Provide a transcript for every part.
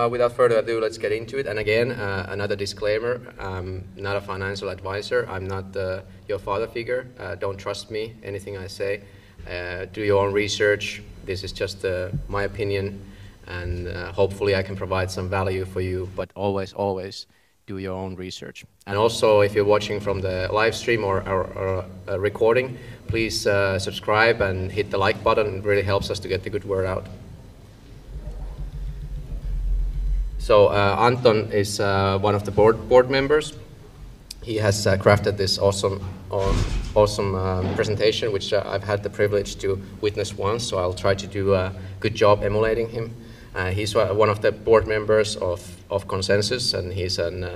uh, without further ado, let's get into it. And again, uh, another disclaimer, I'm not a financial advisor. I'm not uh, your father figure. Uh, don't trust me, anything I say. Uh, do your own research. This is just uh, my opinion, and hopefully I can provide some value for you, but always, always do your own research. And also, if you're watching from the live stream or, or, or recording, please subscribe and hit the like button. It really helps us to get the good word out. So uh, Anton is uh, one of the board, board members. He has uh, crafted this awesome, awesome um, presentation, which I've had the privilege to witness once, so I'll try to do a good job emulating him. He's one of the board members of, of Konsensus, and he's an,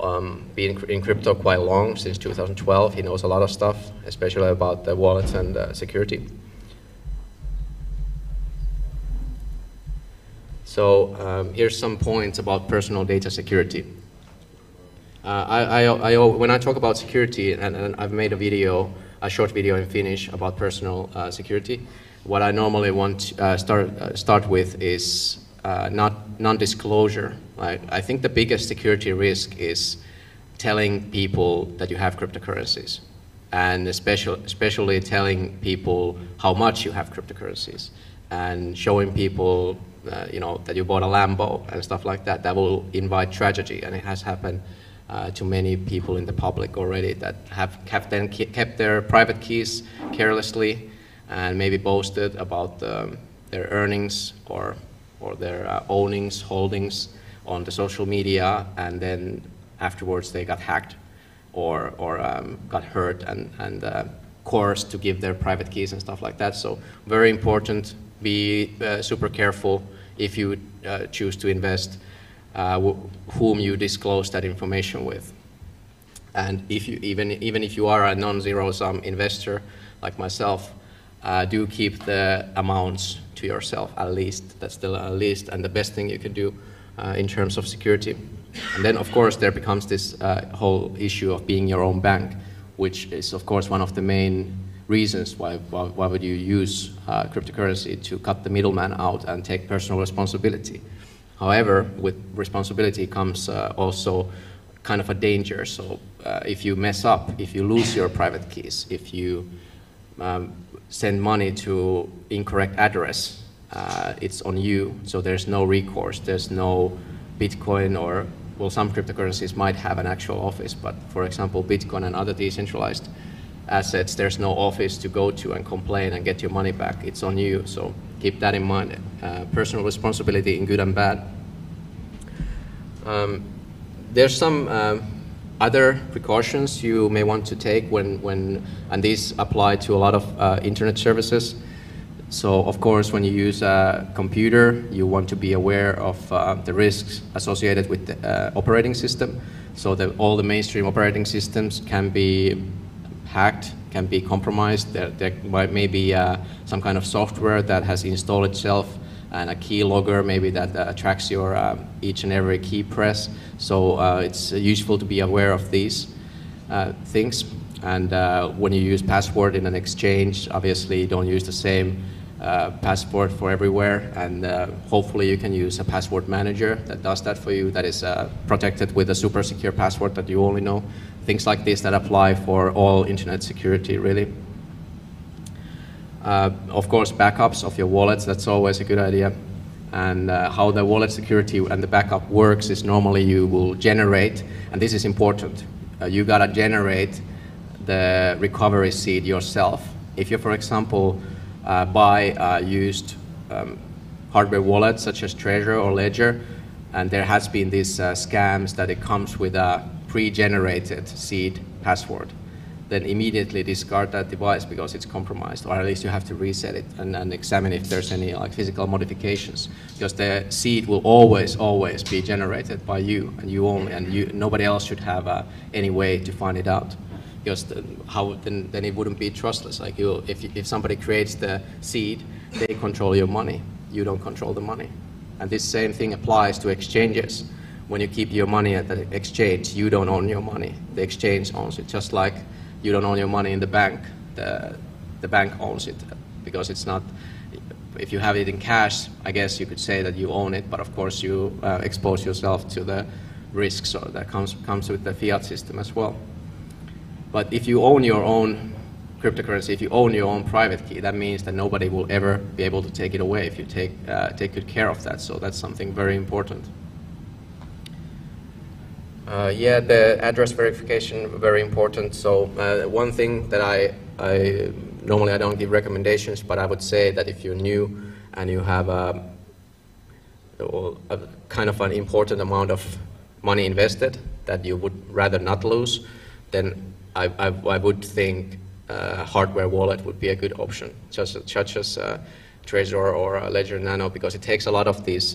um, been in crypto quite long, since 2012. He knows a lot of stuff, especially about the wallets and uh, security. So um, here's some points about personal data security. Uh, I, I, I, when I talk about security, and, and, I've made a video, a short video in Finnish about personal uh, security, what I normally want to uh, start, uh, start with is uh, not non-disclosure. I think the biggest security risk is telling people that you have cryptocurrencies, and especially, especially telling people how much you have cryptocurrencies, and showing people uh, you know, that you bought a Lambo and stuff like that, that will invite tragedy. And it has happened uh, to many people in the public already that have, then kept their private keys carelessly and maybe boasted about um, their earnings or, or their uh, ownings, holdings on the social media, and then afterwards they got hacked or, or um, got hurt and, and uh, coerced to give their private keys and stuff like that. So very important, be uh, super careful if you uh, choose to invest, uh, whom you disclose that information with. And if you, even, even if you are a non-zero sum investor like myself, uh, do keep the amounts to yourself at least. That's the least and the best thing you can do uh, in terms of security. And then, of course, there becomes this uh, whole issue of being your own bank, which is, of course, one of the main reasons why, why, why would you use uh, cryptocurrency to cut the middleman out and take personal responsibility. However, with responsibility comes uh, also kind of a danger. So uh, if you mess up, if you lose your private keys, if you um, send money to incorrect address, uh, it's on you. So there's no recourse. There's no Bitcoin or well, some cryptocurrencies might have an actual office, but for example, Bitcoin and other decentralized assets, there's no office to go to and complain and get your money back. It's on you, so keep that in mind. Uh, personal responsibility in good and bad. Um, there's some uh, other precautions you may want to take when, when and these apply to a lot of uh, internet services. So of course, when you use a computer, you want to be aware of uh, the risks associated with the uh, operating system. So that all the mainstream operating systems can be hacked, can be compromised. There, there may be uh, some kind of software that has installed itself and a key logger maybe that uh, tracks your uh, each and every key press. So uh, it's useful to be aware of these uh, things. And uh, when you use password in an exchange, obviously don't use the same uh, password for everywhere, and uh, hopefully you can use a password manager that does that for you, that is uh, protected with a super secure password that you only know. Things like this that apply for all internet security, really. Uh, of course, backups of your wallets, that's always a good idea. And uh, how the wallet security and the backup works is normally you will generate, and this is important, uh, you gotta generate the recovery seed yourself. If you, for example, uh, buy uh, used um, hardware wallets such as Trezor or Ledger, and there has been these uh, scams that it comes with a pre-generated seed password then immediately discard that device because it's compromised, or at least you have to reset it and, and, examine if there's any like physical modifications. Because the seed will always, always be generated by you and you only, and you, nobody else should have uh, any way to find it out because how then, then it wouldn't be trustless. Like you, if if somebody creates the seed, they control your money. You don't control the money, and this same thing applies to exchanges. When you keep your money at the exchange, you don't own your money. The exchange owns it, just like you don't own your money in the bank. The the bank owns it. because it's not. If you have it in cash, I guess you could say that you own it, but of course you uh, expose yourself to the risks that comes comes with the fiat system as well. But if you own your own cryptocurrency, if you own your own private key, that means that nobody will ever be able to take it away if you take, uh, take good care of that. So that's something very important. Uh, yeah, the address verification very important. So uh, one thing that I, I normally I don't give recommendations, but I would say that if you're new and you have a, a kind of an important amount of money invested that you would rather not lose, then I, I, I would think uh, hardware wallet would be a good option, such, such as uh, Trezor or uh, Ledger Nano, because it takes a lot of these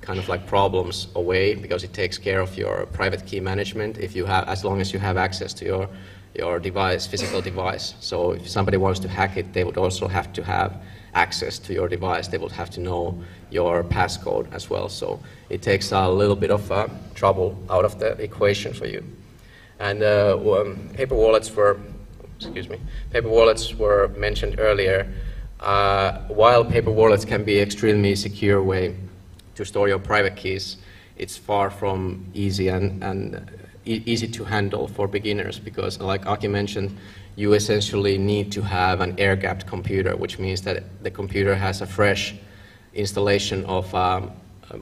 kind of like problems away, because it takes care of your private key management if you have, as long as you have access to your your device, physical device. So if somebody wants to hack it, they would also have to have access to your device. They would have to know your passcode as well. So it takes a little bit of uh, trouble out of the equation for you. And uh, um, paper wallets were excuse me, paper wallets were mentioned earlier. Uh, while paper wallets can be extremely secure way to store your private keys, it's far from easy and, and easy to handle for beginners because, like Aki mentioned, you essentially need to have an air-gapped computer, which means that the computer has a fresh installation of um,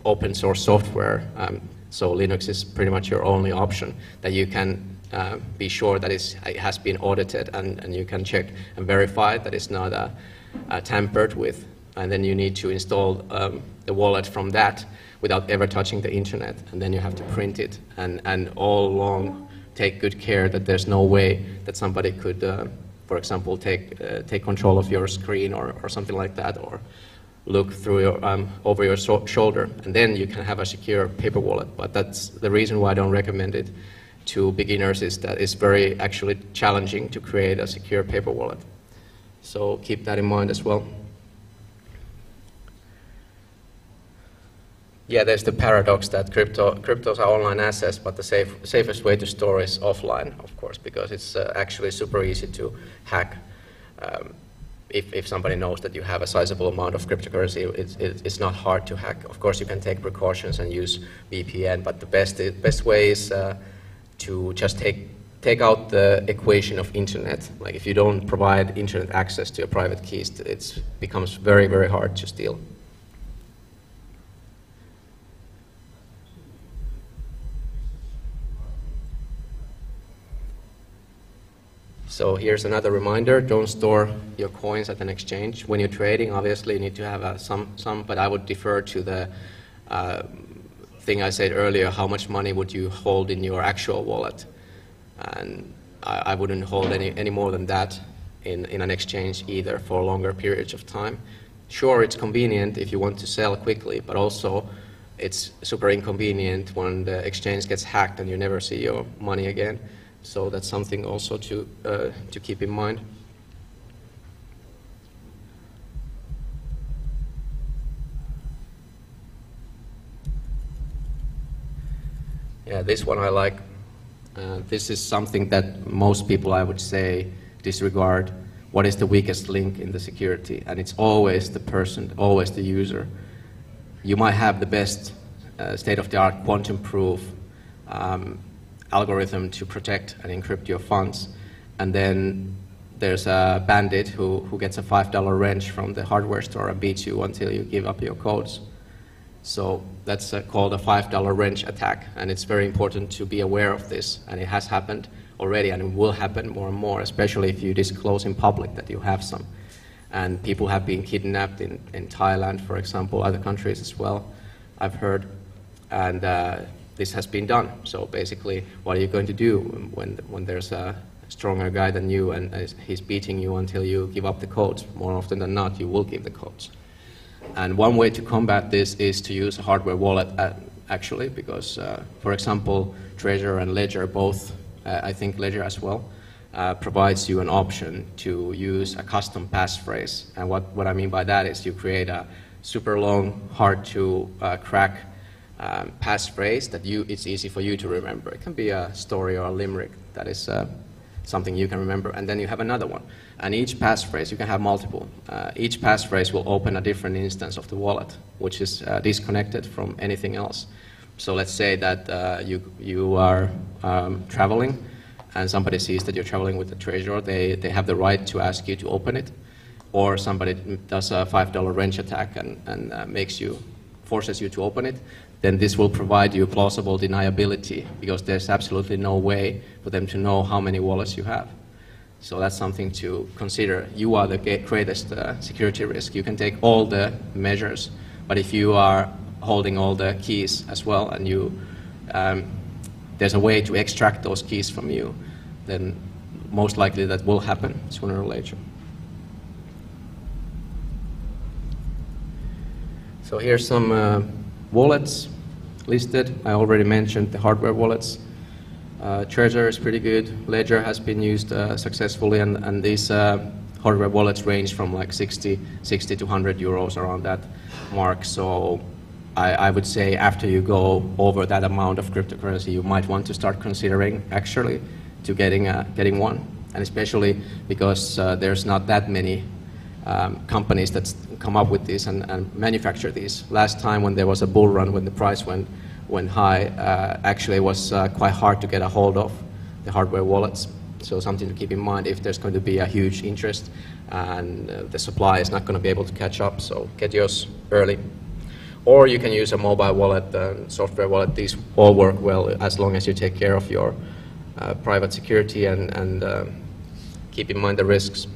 open source software. Um, so Linux is pretty much your only option that you can uh, be sure that it has been audited and, and you can check and verify that it's not uh, uh, tampered with. And then you need to install um, the wallet from that without ever touching the internet. And then you have to print it and, and all along take good care that there's no way that somebody could, uh, for example, take, uh, take control of your screen or, or something like that or look through your, um, over your so shoulder. And then you can have a secure paper wallet. But that's the reason why I don't recommend it to beginners is that it's very actually challenging to create a secure paper wallet. So keep that in mind as well. Yeah, there's the paradox that crypto, cryptos are online assets, but the safe, safest way to store is offline, of course, because it's uh, actually super easy to hack. Um, if, if somebody knows that you have a sizable amount of cryptocurrency, it's, it's not hard to hack. Of course, you can take precautions and use VPN, but the best, best way is uh, to just take take out the equation of internet. Like if you don't provide internet access to your private keys, it becomes very, very hard to steal. So here's another reminder, don't store your coins at an exchange. When you're trading, obviously you need to have uh, some, some, but I would defer to the uh, thing I said earlier, how much money would you hold in your actual wallet? And I, I wouldn't hold any, any more than that in, in an exchange either for longer periods of time. Sure, it's convenient if you want to sell quickly, but also it's super inconvenient when the exchange gets hacked and you never see your money again. So that's something also to, uh, to keep in mind. Yeah, this one I like. Uh, this is something that most people, I would say, disregard. What is the weakest link in the security? And it's always the person, always the user. You might have the best uh, state-of-the-art quantum-proof um, algorithm to protect and encrypt your funds, and then there's a bandit who, who gets a $5 wrench from the hardware store and beats you until you give up your codes. So that's uh, called a $5 wrench attack, and it's very important to be aware of this, and it has happened already, and it will happen more and more, especially if you disclose in public that you have some. And people have been kidnapped in, in Thailand, for example, other countries as well, I've heard, and uh, this has been done. So basically, what are you going to do when, when there's a stronger guy than you and he's beating you until you give up the codes? More often than not, you will give the codes. And one way to combat this is to use a hardware wallet, uh, actually, because, uh, for example, Trezor and Ledger both, uh, I think Ledger as well, uh, provides you an option to use a custom passphrase. And what, what I mean by that is you create a super long, hard to uh, crack um, passphrase that you, it's easy for you to remember. It can be a story or a limerick that is uh, something you can remember, and then you have another one. And each passphrase, you can have multiple. Uh, each passphrase will open a different instance of the wallet, which is uh, disconnected from anything else. So let's say that uh, you, you are um, traveling, and somebody sees that you're traveling with the Trezor, they, they have the right to ask you to open it. Or somebody does a $5 wrench attack and, and uh, makes you, forces you to open it, then this will provide you plausible deniability because there's absolutely no way for them to know how many wallets you have. So that's something to consider. You are the greatest uh, security risk. You can take all the measures, but if you are holding all the keys as well and you, um, there's a way to extract those keys from you, then most likely that will happen sooner or later. So here's some uh, wallets listed. I already mentioned the hardware wallets. Uh, Trezor is pretty good. Ledger has been used uh, successfully, and, and these uh, hardware wallets range from like 60, 60 to 100 euros around that mark. So I, I, would say after you go over that amount of cryptocurrency, you might want to start considering actually to getting, uh, getting one. And especially because uh, there's not that many um, companies that come up with these and, and, manufacture these. Last time when there was a bull run, when the price went, went high, uh, actually it was uh, quite hard to get a hold of the hardware wallets. So something to keep in mind if there's going to be a huge interest and uh, the supply is not going to be able to catch up, so get yours early. Or you can use a mobile wallet, uh, software wallet. These all work well as long as you take care of your uh, private security and, and uh, keep in mind the risks.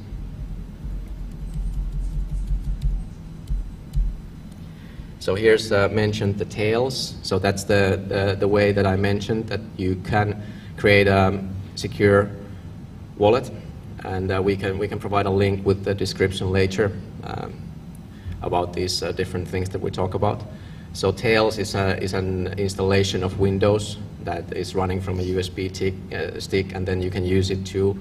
So here's uh, mentioned the tails. So that's the, the, way that I mentioned that you can create a secure wallet. And uh, we, can, we can provide a link with the description later um, about these uh, different things that we talk about. So Tails is, a, is an installation of Windows that is running from a USB tick, uh, stick, and then you can use it to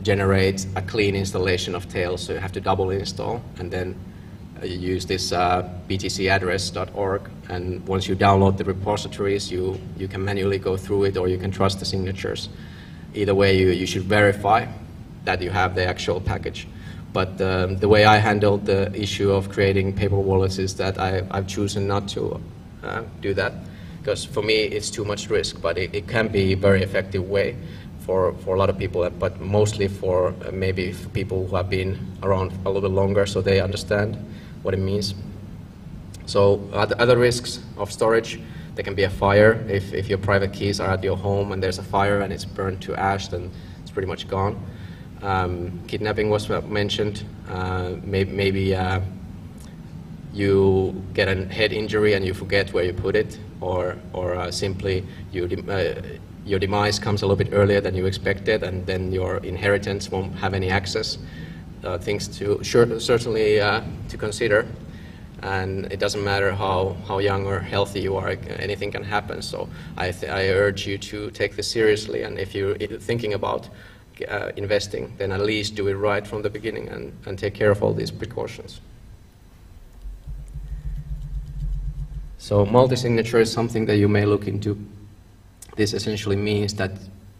generate a clean installation of Tails. So you have to double install, and then you use this uh, btcaddress.org, and once you download the repositories, you, you can manually go through it or you can trust the signatures. Either way, you, you should verify that you have the actual package. But um, the way I handled the issue of creating paper wallets is that I, I've chosen not to uh, do that because for me it's too much risk, but it, it can be a very effective way for, for a lot of people, but mostly for uh, maybe for people who have been around a little bit longer so they understand what it means. So other risks of storage, there can be a fire. If, if your private keys are at your home and there's a fire and it's burned to ash, then it's pretty much gone. Um, kidnapping was mentioned. Uh, maybe, maybe uh, you get a head injury and you forget where you put it, or, or uh, simply you uh, your demise comes a little bit earlier than you expected, and then your inheritance won't have any access things to sure, certainly uh, to consider. And it doesn't matter how, how young or healthy you are, anything can happen. So I, I urge you to take this seriously. And if you're thinking about uh, investing, then at least do it right from the beginning and, and take care of all these precautions. So multi-signature is something that you may look into. This essentially means that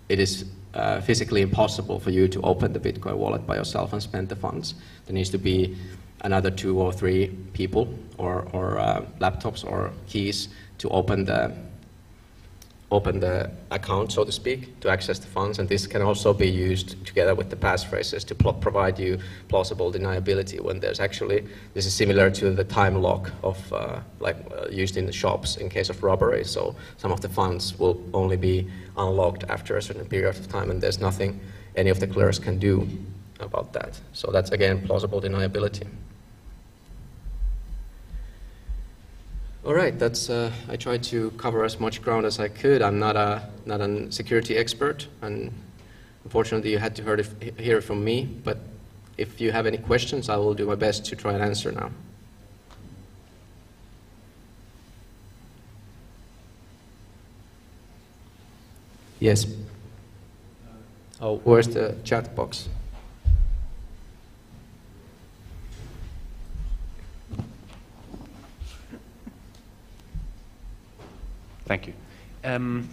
it is uh, physically impossible for you to open the Bitcoin wallet by yourself and spend the funds. There needs to be another two or three people or, or uh, laptops or keys to open the open the account, so to speak, to access the funds. And this can also be used together with the passphrases to provide you plausible deniability when there's actually, this is similar to the time lock of, uh, like uh, used in the shops in case of robbery. So some of the funds will only be unlocked after a certain period of time and there's nothing any of the clerks can do about that. So that's again plausible deniability. All right, that's, uh, I tried to cover as much ground as I could. I'm not a, not a security expert, and unfortunately you had to it, hear it from me, but if you have any questions, I will do my best to try and answer now. Yes. Oh, where's the chat box? Thank you. Um,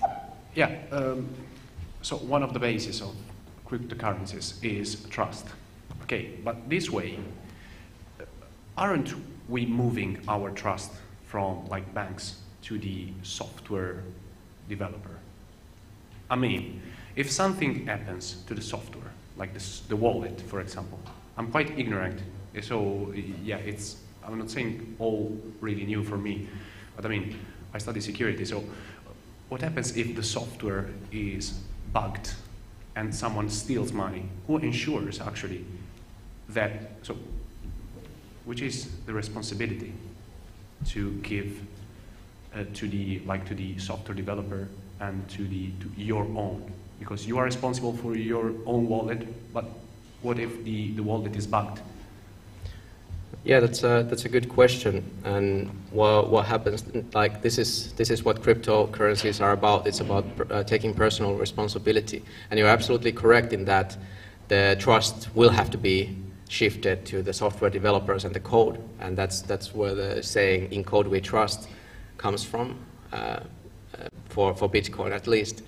yeah, um, so one of the bases of, cryptocurrencies is trust. Okay, but this way, aren't we moving our trust from like banks to the software developer? I mean, if something happens to the software, like this, the wallet, for example, I'm quite ignorant, so yeah, it's, I'm not saying all really new for me, but I mean, I study security, so what happens if the software is bugged and someone steals money? Who ensures actually that, so, which is the responsibility to give uh, to the, like to the software developer and to the, to your own? Because you are responsible for your own wallet, but what if the, the wallet is bugged? Yeah, that's a, that's a good question. And what, what happens, like this is, this is what cryptocurrencies are about. It's about uh, taking personal responsibility. And you're absolutely correct in that the trust will have to be shifted to the software developers and the code. And that's, that's where the saying, in code we trust, comes from, uh, uh, for, for Bitcoin at least.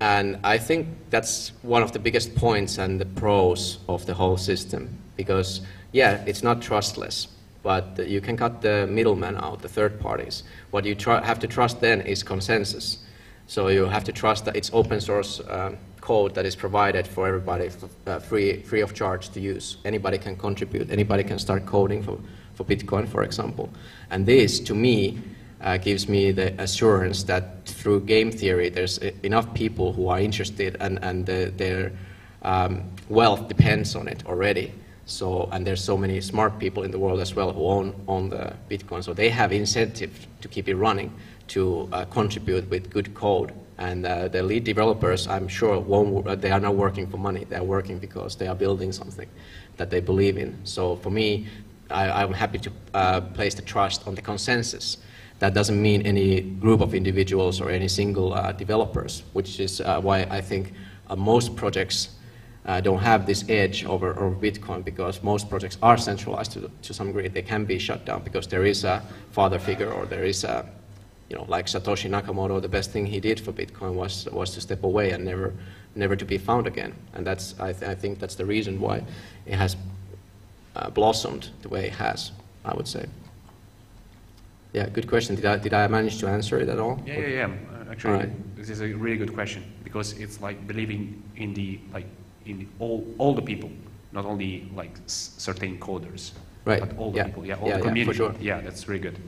And I think that's one of the biggest points and the pros of the whole system because yeah, it's not trustless, but you can cut the middleman out, the third parties. What you have to trust then is consensus. So you have to trust that it's open source um, code that is provided for everybody uh, free, free of charge to use. Anybody can contribute, anybody can start coding for, for Bitcoin, for example. And this, to me, uh, gives me the assurance that through game theory, there's enough people who are interested and, and the, their um, wealth depends on it already. So, and there's so many smart people in the world as well who own, own the Bitcoin. So they have incentive to keep it running, to uh, contribute with good code. And uh, the lead developers, I'm sure, won't, uh, they are not working for money. They are working because they are building something that they believe in. So for me, I, am happy to uh, place the trust on the consensus. That doesn't mean any group of individuals or any single uh, developers, which is uh, why I think most projects uh, don't have this edge over, over Bitcoin because most projects are centralized to, to some degree. They can be shut down because there is a father figure or there is a, you know, like Satoshi Nakamoto, the best thing he did for Bitcoin was, was to step away and never, never to be found again. And that's, I, th I think that's the reason why it has uh, blossomed the way it has, I would say. Yeah, good question. Did I, did I manage to answer it at all? Yeah, yeah, yeah. Uh, actually, right. this is a really good question because it's like believing in the like in all, all the people, not only like certain coders, right. but all the yeah. people, yeah, all yeah, the community. Yeah, sure. yeah, that's very good.